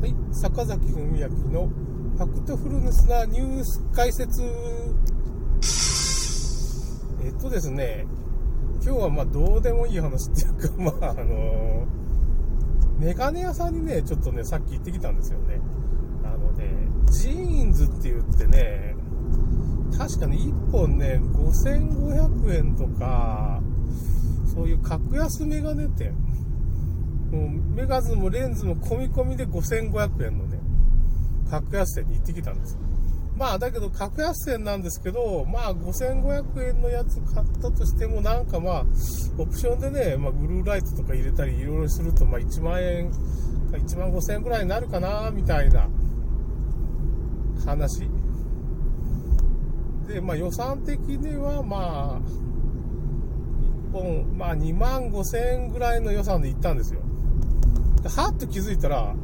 はい、坂崎文明のファクトフルネスなニュース解説。えっとですね、今日はまあどうでもいい話っていうか、まああのメガネ屋さんにね、ちょっとね、さっき行ってきたんですよね。あのね、 JINS って言ってね、確かに1本ね、5500円とか、そういう格安メガネ店。もうメガズもレンズも込み込みで5500円のね、格安店に行ってきたんです。まあ、だけど、格安店なんですけど、まあ、5500円のやつ買ったとしても、なんかまあ、オプションでね、まあ、ブルーライトとか入れたり、いろいろすると、まあ、1万円、1万5000円ぐらいになるかな、みたいな話。で、まあ、予算的には、まあ、1本、まあ、2万5000円ぐらいの予算で行ったんですよ。はっと気づいたら、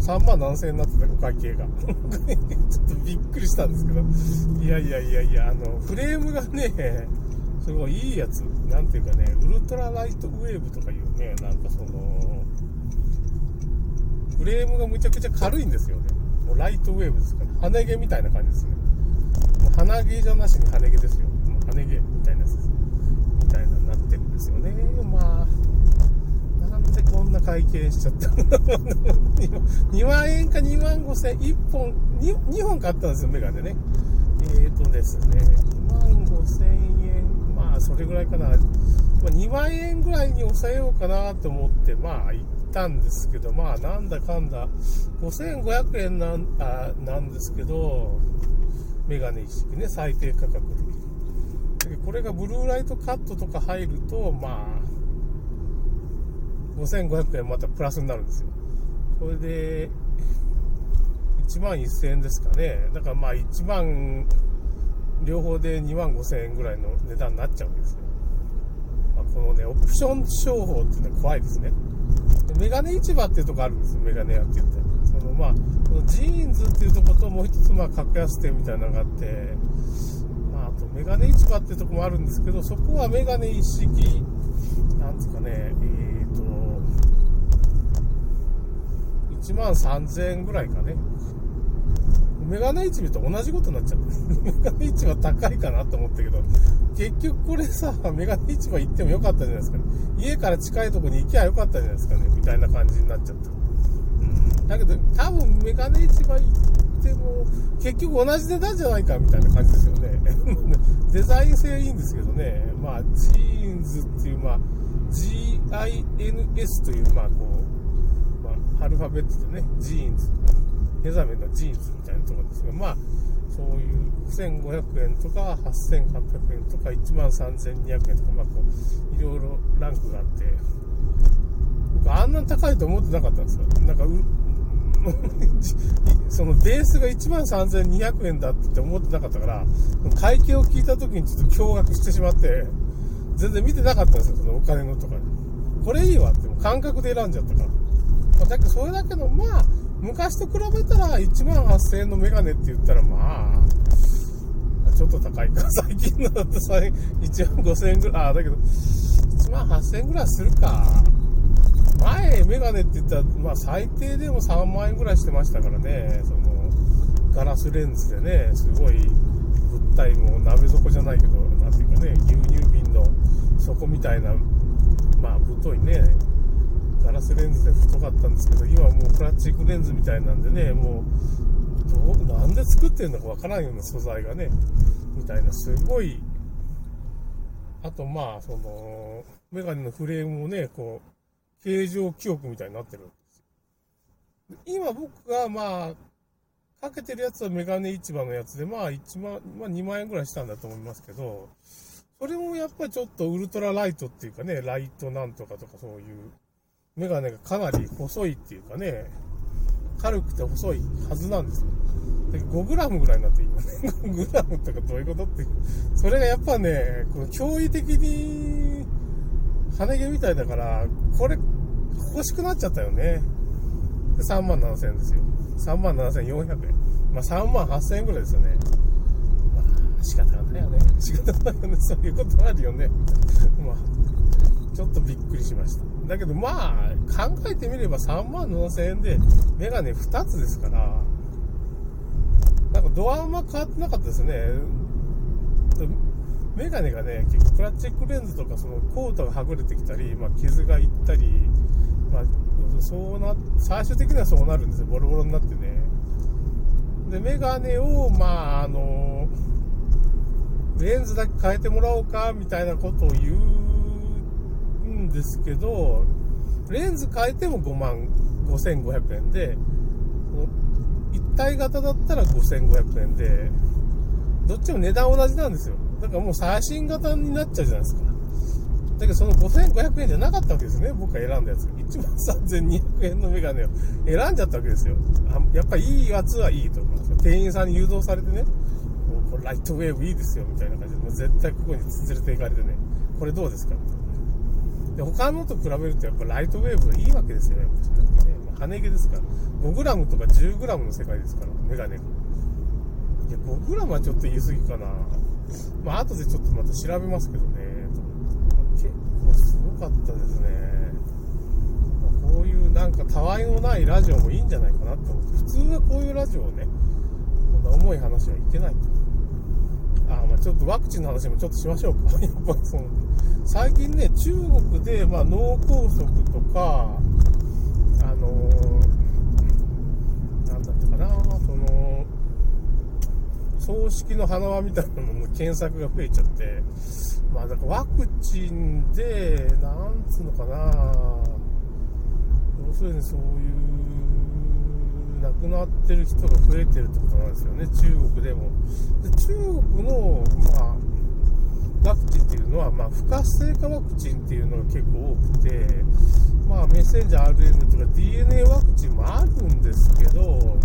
3万何千円になってた、お会計が。ちょっとびっくりしたんですけど、いやいやいやいや、あの、フレームがね、すごいいいやつ。なんていうかね、ウルトラライトウェーブとかいうね、なんかその、フレームがむちゃくちゃ軽いんですよね。もうライトウェーブですから。羽毛みたいな感じですね。もう鼻毛じゃなしに羽毛ですよ。もう羽毛みたいなやつです。みたいなになってるんですよね。まあ、でこんな会計しちゃった。2万円か2万5千円、1本2、2本買ったんですよ、メガネね。えーとですね、2万5千円、まあ、それぐらいかな。まあ、2万円ぐらいに抑えようかなと思って、まあ、行ったんですけど、まあ、なんだかんだ、5500円なんあなんですけど、メガネ一式ね、最低価格で。これがブルーライトカットとか入ると、まあ、5500円またプラスになるんですよ。それで、1万1000円ですかね。だからまあ1万、両方で2万5000円ぐらいの値段になっちゃうわけですよ。まあ、このね、オプション商法っていうのは怖いですね。メガネ市場っていうとこあるんですよ、メガネ屋って言って。そのまあ、このジーンズっていうとこともう一つまあ格安店みたいなのがあって、まあ、あとメガネ市場っていうとこもあるんですけど、そこはメガネ一式、なんですかね、えー、と、1万3000円ぐらいかね。メガネ市場と同じことになっちゃった。メガネ市場高いかなと思ったけど、結局これさ、メガネ市場行ってもよかったじゃないですかね。家から近いとこに行きゃよかったじゃないですかね。みたいな感じになっちゃった。うん。だけど、多分眼鏡市場行っても、結局同じ値段じゃないかみたいな感じですよね。デザイン性いいんですけどね。まあ、 JINS っていう、まあ、 JINS という、まあ、こう、アルファベットでね、ジーンズ、目覚めのジーンズみたいなところですが、まあ、そういう1500円とか8800円とか1万3200円とか、まあ、こう、いろいろランクがあって、僕あんな高いと思ってなかったんですよ。なんか、そのベースが1万3200円だって思ってなかったから、会計を聞いた時にちょっと驚愕してしまって、全然見てなかったんですよ、そのお金のとかに。これいいわって、感覚で選んじゃったから。まあ、だけど、それだけど、まあ、昔と比べたら1万8000円のメガネって言ったら、まあ、ちょっと高いか。最近のだとさ、1万5000円ぐらい、あ、だけど、1万8000円ぐらいするか。前、メガネって言ったら、まあ、最低でも3万円ぐらいしてましたからね、その、ガラスレンズでね、すごい、物体も鍋底じゃないけど、なんていうかね、牛乳瓶の底みたいな、まあ、太いね、ガラスレンズで太かったんですけど、今はもうプラスチックレンズみたいなんでね、もう、どう、なんで作ってるのかわからんような素材がね、みたいな、すごい、あとまあ、その、メガネのフレームもね、こう、形状記憶みたいになってるんですよ。今僕がまあ、かけてるやつはメガネ市場のやつで、まあ1万、まあ2万円ぐらいしたんだと思いますけど、それもやっぱりちょっとウルトラライトっていうかね、ライトなんとかとかそういう、メガネがかなり細いっていうかね、軽くて細いはずなんですよ。で、5グラムぐらいになって今ね、5グラムとかどういうことって、それがやっぱね、この驚異的に、羽毛みたいだから、これ、欲しくなっちゃったよね。で3万7000円ですよ。3万7400円。まあ3万8000円ぐらいですよね。まあ仕方がないよね。仕方がないよね。そういうことあるよね。まあ、ちょっとびっくりしました。だけどまあ、考えてみれば3万7000円でメガネ2つですから、なんかドアあんま変わってなかったですね。メガネがね、結構プラスチックレンズとかそのコートがはぐれてきたり、まあ、傷がいったり、まあ、そうな、最終的にはそうなるんですよ。ボロボロになってね。で、メガネを、まあ、あの、レンズだけ変えてもらおうか、みたいなことを言うんですけど、レンズ変えても5万5500円で、一体型だったら5500円で、どっちも値段同じなんですよ。だからもう最新型になっちゃうじゃないですか。だけどその5500円じゃなかったわけですね。僕が選んだやつ。1万3200円のメガネを選んじゃったわけですよ。やっぱいいやつはいいと思います。店員さんに誘導されてね、もうこれライトウェーブいいですよみたいな感じで、もう絶対ここに連れて行かれてね、これどうですか？で他のと比べるとやっぱライトウェーブがいいわけですよね、やっぱね。まあ、羽毛ですから。5g とか 10g の世界ですから、メガネが。いや、5g はちょっと言い過ぎかな。まあ、後でちょっとまた調べますけどね。結構すごかったですね。こういうなんかたわいのないラジオもいいんじゃないかなって思って、普通はこういうラジオをね、こんな重い話はいけないと。あまあちょっとワクチンの話もちょっとしましょうか。やっぱりその、最近ね、中国で、まあ、脳梗塞とか、あのー、なんだったかな、その、葬式の花輪みたいなのの検索が増えちゃって、まあ、だからワクチンで、なんつうのかな、要するにそういう、くなってる人が増えてるってことなんですよね、中国でも。で中国の、まあ、ワクチンっていうのは、まあ、不活性化ワクチンっていうのが結構多くて、まあ、メッセンジャー RN とか DNA ワクチンもあるんですけど、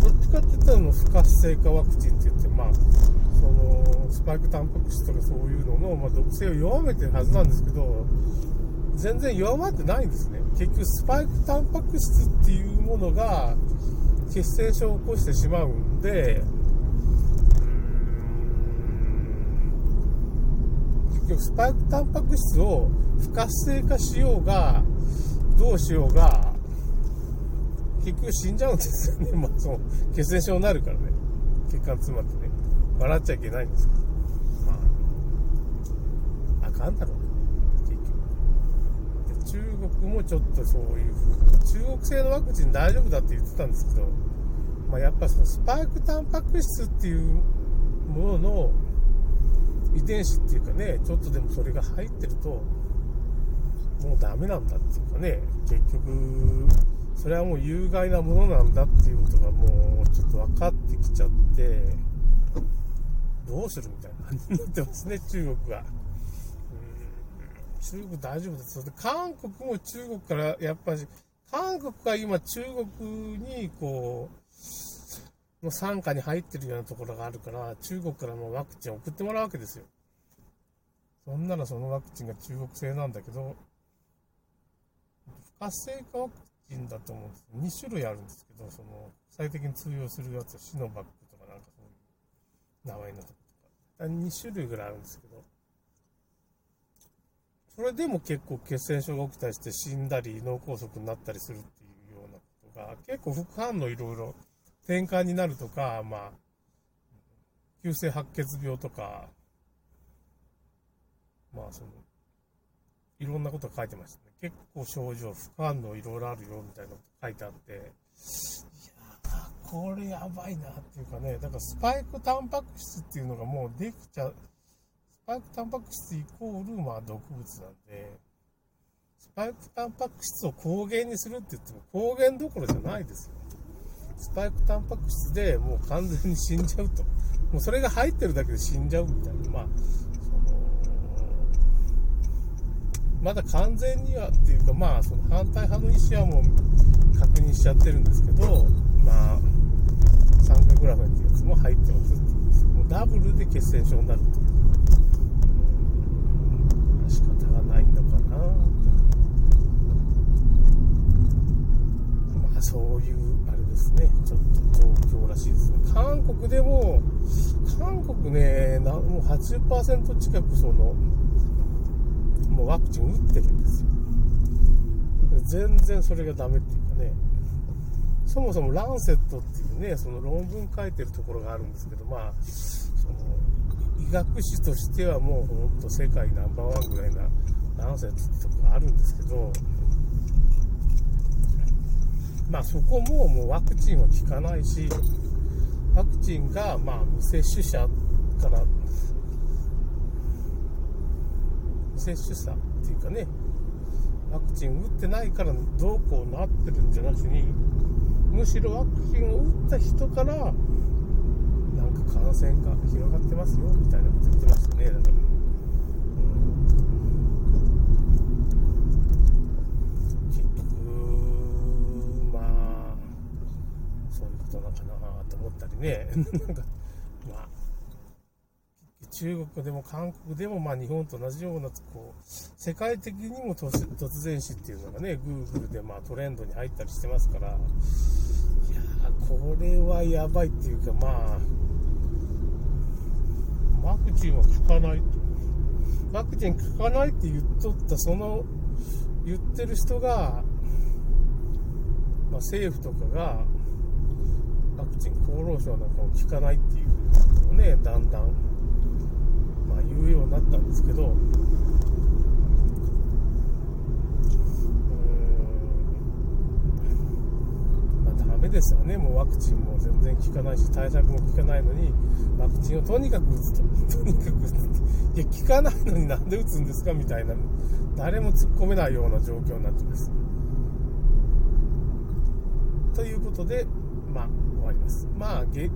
どっちかって言ったら不活性化ワクチンって言って、まあ、そのスパイクタンパク質とかそういうのの、まあ、毒性を弱めてるはずなんですけど、全然弱まってないんですね。結局、スパイクタンパク質っていうものが血栓症を起こしてしまうんで、結局、スパイクタンパク質を不活性化しようが、どうしようが、結局死んじゃうんですよね。まあ、その、血栓症になるからね。血管詰まってね。笑っちゃいけないんですけど。まあ、あかんだろう中国もちょっとそういう風に、中国製のワクチン大丈夫だって言ってたんですけど、まあ、やっぱそのスパイクタンパク質っていうものの遺伝子っていうかね、ちょっとでもそれが入ってると、もうダメなんだっていうかね、結局、それはもう有害なものなんだっていうことがもうちょっと分かってきちゃって、どうするみたいな感じになってますね、中国が。中国大丈夫です。韓国も中国からやっぱり、韓国が今中国にこう、の傘下に入ってるようなところがあるから、中国からのワクチンを送ってもらうわけですよ。そんならそのワクチンが中国製なんだけど、不活性化ワクチンだと思うんです。2種類あるんですけど、その、国際的に通用するやつはシノバックとかなんかそういう名前のとことか。2種類ぐらいあるんですけど、それでも結構血栓症が起きたりして死んだり脳梗塞になったりするっていうようなことが結構副反応いろいろ転換になるとか、まあ、急性白血病とか、まあその、いろんなこと書いてましたね。結構症状、副反応いろいろあるよみたいなこと書いてあって、いや、これやばいなっていうかね、だからスパイクタンパク質っていうのがもうできちゃう、スパイクタンパク質イコール、まあ、毒物なんで、スパイクタンパク質を抗原にするって言っても、抗原どころじゃないですよ。スパイクタンパク質でもう完全に死んじゃうと。もうそれが入ってるだけで死んじゃうみたいな。まあ、その、まだ完全にはっていうか、まあ、その反対派の意思はもう確認しちゃってるんですけど、まあ、酸化グラフェンっていうやつも入ってますもうダブルで血栓症になると。ないのかなまあそういうあれですね。ちょっと状況らしいですね。韓国でも韓国ねもう80%近くそのもうワクチン打ってるんですよ。全然それがダメっていうかね、そもそもランセットっていうね、その論文書いてるところがあるんですけど、まあ、その医学誌としてはもうほんと世界ナンバーワンぐらいなランセットってとこがあるんですけど、まあそこももうワクチンは効かないし、ワクチンがまあ未接種者から無接種者っていうかね、ワクチン打ってないからどうこうなってるんじゃなしに、むしろワクチンを打った人から、なんか感染が広がってますよ、みたいなこと言ってましたね、だから。ことなのかなと思ったりね、なんか、まあ、中国でも韓国でも、まあ、日本と同じようなこう世界的にも突然死っていうのがね Google でまあトレンドに入ったりしてますから。いやこれはやばいっていうかまあワクチンは効かないワクチン効かないって言っとったその言ってる人が、まあ、政府とかがワクチン厚労省なんかも効かないっていうのをねだんだんまあ、言うようになったんですけど、うーん、まあ、ダメですよね、もうワクチンも全然効かないし、対策も効かないのに、ワクチンをとにかく打つと、とにかく打ついや、効かないのになんで打つんですかみたいな、誰も突っ込めないような状況になってます。ということで、まあ、もあります。まあ、げ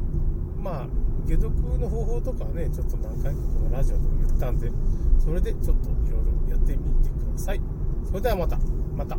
まあ、解毒の方法とかはね、ちょっと何回かこのラジオでも言ったんで、それでちょっといろいろやってみてください。それではまた、また。